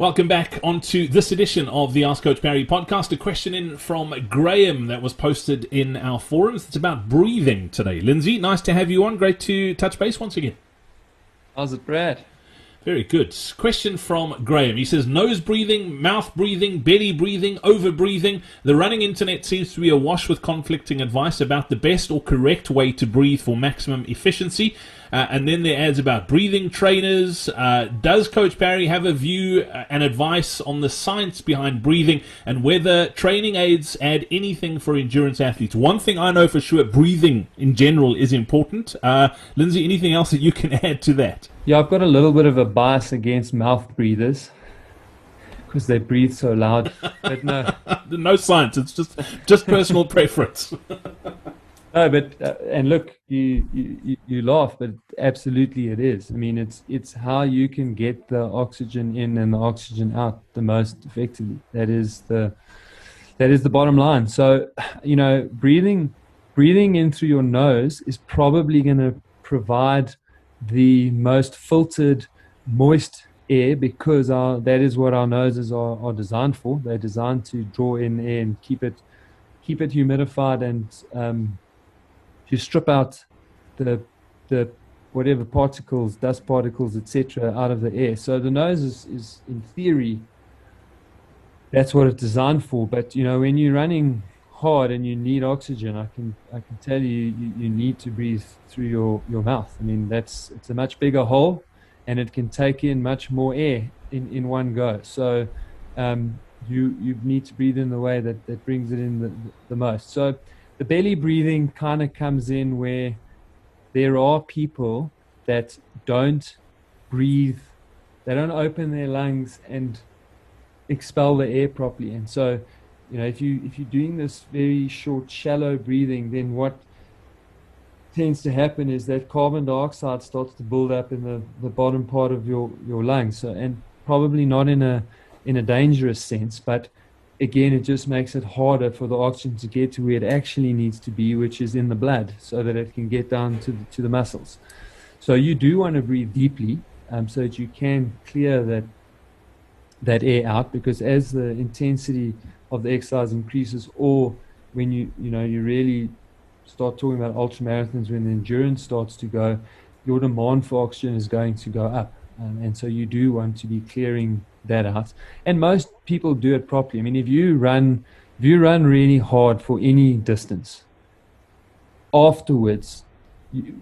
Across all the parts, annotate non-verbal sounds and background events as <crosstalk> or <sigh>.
Welcome back onto this edition of the Ask Coach Parry podcast. A question in from Graham that was posted in our forums. It's about breathing today. Lindsay, nice to have you on. Great to touch base once again. How's it, Brad? Very good. Question from Graham. He says nose breathing, mouth breathing, belly breathing, over breathing. The running internet seems to be awash with conflicting advice about the best or correct way to breathe for maximum efficiency. Uh, and then there adds about breathing trainers. Uh, does Coach Parry have a view uh, and advice on the science behind breathing and whether training aids add anything for endurance athletes? One thing I know for sure, breathing in general is important. Uh, Lindsay, anything else that you can <laughs> add to that? Yeah, I've got a little bit of a bias against mouth breathers because they breathe so loud. But no, <laughs> no science. It's just just personal <laughs> preference. No, but uh, and look, you, you you laugh, but absolutely it is. I mean, it's it's how you can get the oxygen in and the oxygen out the most effectively. That is the that is the bottom line. So, you know, breathing breathing in through your nose is probably going to provide the most filtered, moist air because our, that is what our noses are, are designed for. They're designed to draw in air and keep it keep it humidified and um, to strip out the the whatever particles, dust particles, etc., out of the air. So the nose is, is in theory that's what it's designed for. But you know, when you're running hard and you need oxygen, I can I can tell you, you you, need to breathe through your, your mouth. I mean that's it's a much bigger hole and it can take in much more air in, in one go. So um, you you need to breathe in the way that, that brings it in the, the most. So the belly breathing kind of comes in where there are people that don't breathe, they don't open their lungs and expel the air properly. And so, you know, if you if you're doing this very short, shallow breathing, then what tends to happen is that carbon dioxide starts to build up in the, the bottom part of your, your lungs. So and probably not in a in a dangerous sense, but again, it just makes it harder for the oxygen to get to where it actually needs to be, which is in the blood, so that it can get down to the, to the muscles. So you do want to breathe deeply, um, so that you can clear that that air out. Because as the intensity of the exercise increases, or when you you know you really start talking about ultra marathons, when the endurance starts to go, your demand for oxygen is going to go up, um, and so you do want to be clearing that out. And most people do it properly. I mean, if you run, if you run really hard for any distance, afterwards,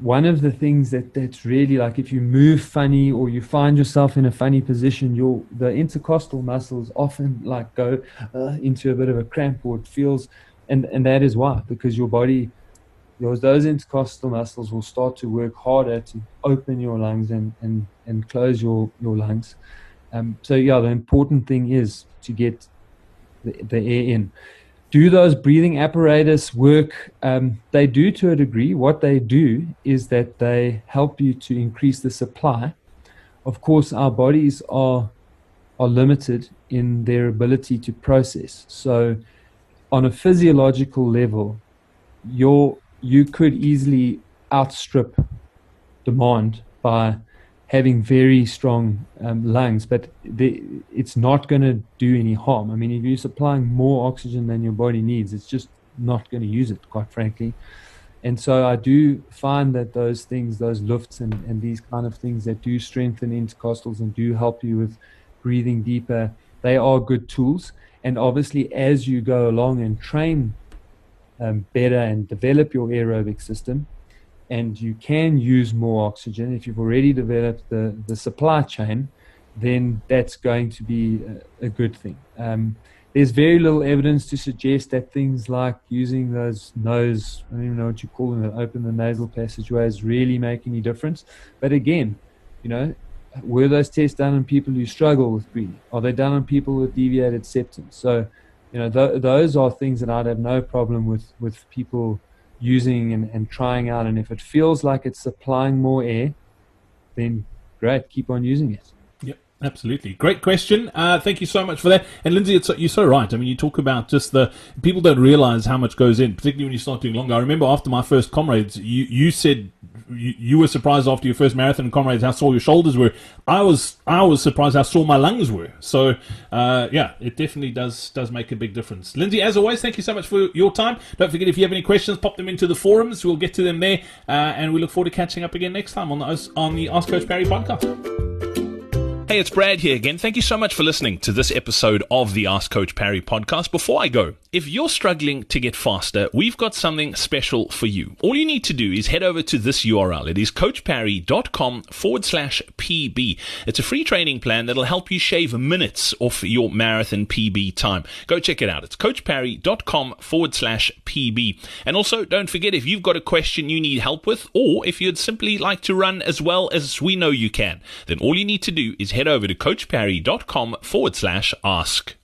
one of the things that that's really like if you move funny or you find yourself in a funny position, your the intercostal muscles often like go uh, into a bit of a cramp or it feels, and and that is why because your body. Those, those intercostal muscles will start to work harder to open your lungs and, and, and close your, your lungs. Um, so yeah, the important thing is to get the, the air in. Do those breathing apparatus work? Um, they do to a degree. What they do is that they help you to increase the supply. Of course, our bodies are are limited in their ability to process. So, on a physiological level, your you could easily outstrip demand by having very strong um, lungs, but they, it's not going to do any harm. I mean, if you're supplying more oxygen than your body needs, it's just not going to use it, quite frankly. And so I do find that those things, those lifts and, and these kind of things that do strengthen intercostals and do help you with breathing deeper, they are good tools. And obviously, as you go along and train um, better and develop your aerobic system, and you can use more oxygen if you've already developed the, the supply chain, then that's going to be a, a good thing. Um, there's very little evidence to suggest that things like using those nose, I don't even know what you call them, that open the nasal passageways really make any difference. But again, you know, were those tests done on people who struggle with breathing? Are they done on people with deviated septum? So you know, th- those are things that I'd have no problem with with people using and, and trying out. And if it feels like it's supplying more air, then great, keep on using it. Yep, absolutely. Great question. Uh, thank you so much for that. And Lindsay, it's, you're so right. I mean, you talk about just the people don't realize how much goes in, particularly when you start doing longer. I remember after my first comrades, you, you said you, you, were surprised after your first marathon comrades how sore your shoulders were. I was I was surprised how sore my lungs were. So uh, yeah, it definitely does does make a big difference. Lindsay, as always, thank you so much for your time. Don't forget if you have any questions, pop them into the forums. We'll get to them there, uh, and we look forward to catching up again next time on the on the Ask Coach Parry podcast. Hey, it's Brad here again. Thank you so much for listening to this episode of the Ask Coach Parry podcast. Before I go, if you're struggling to get faster, we've got something special for you. All you need to do is head over to this URL. It is coachparry.com forward slash PB. It's a free training plan that'll help you shave minutes off your marathon PB time. Go check it out. It's coachparry.com forward slash PB. And also, don't forget if you've got a question you need help with, or if you'd simply like to run as well as we know you can, then all you need to do is head over to coachparry.com forward slash ask.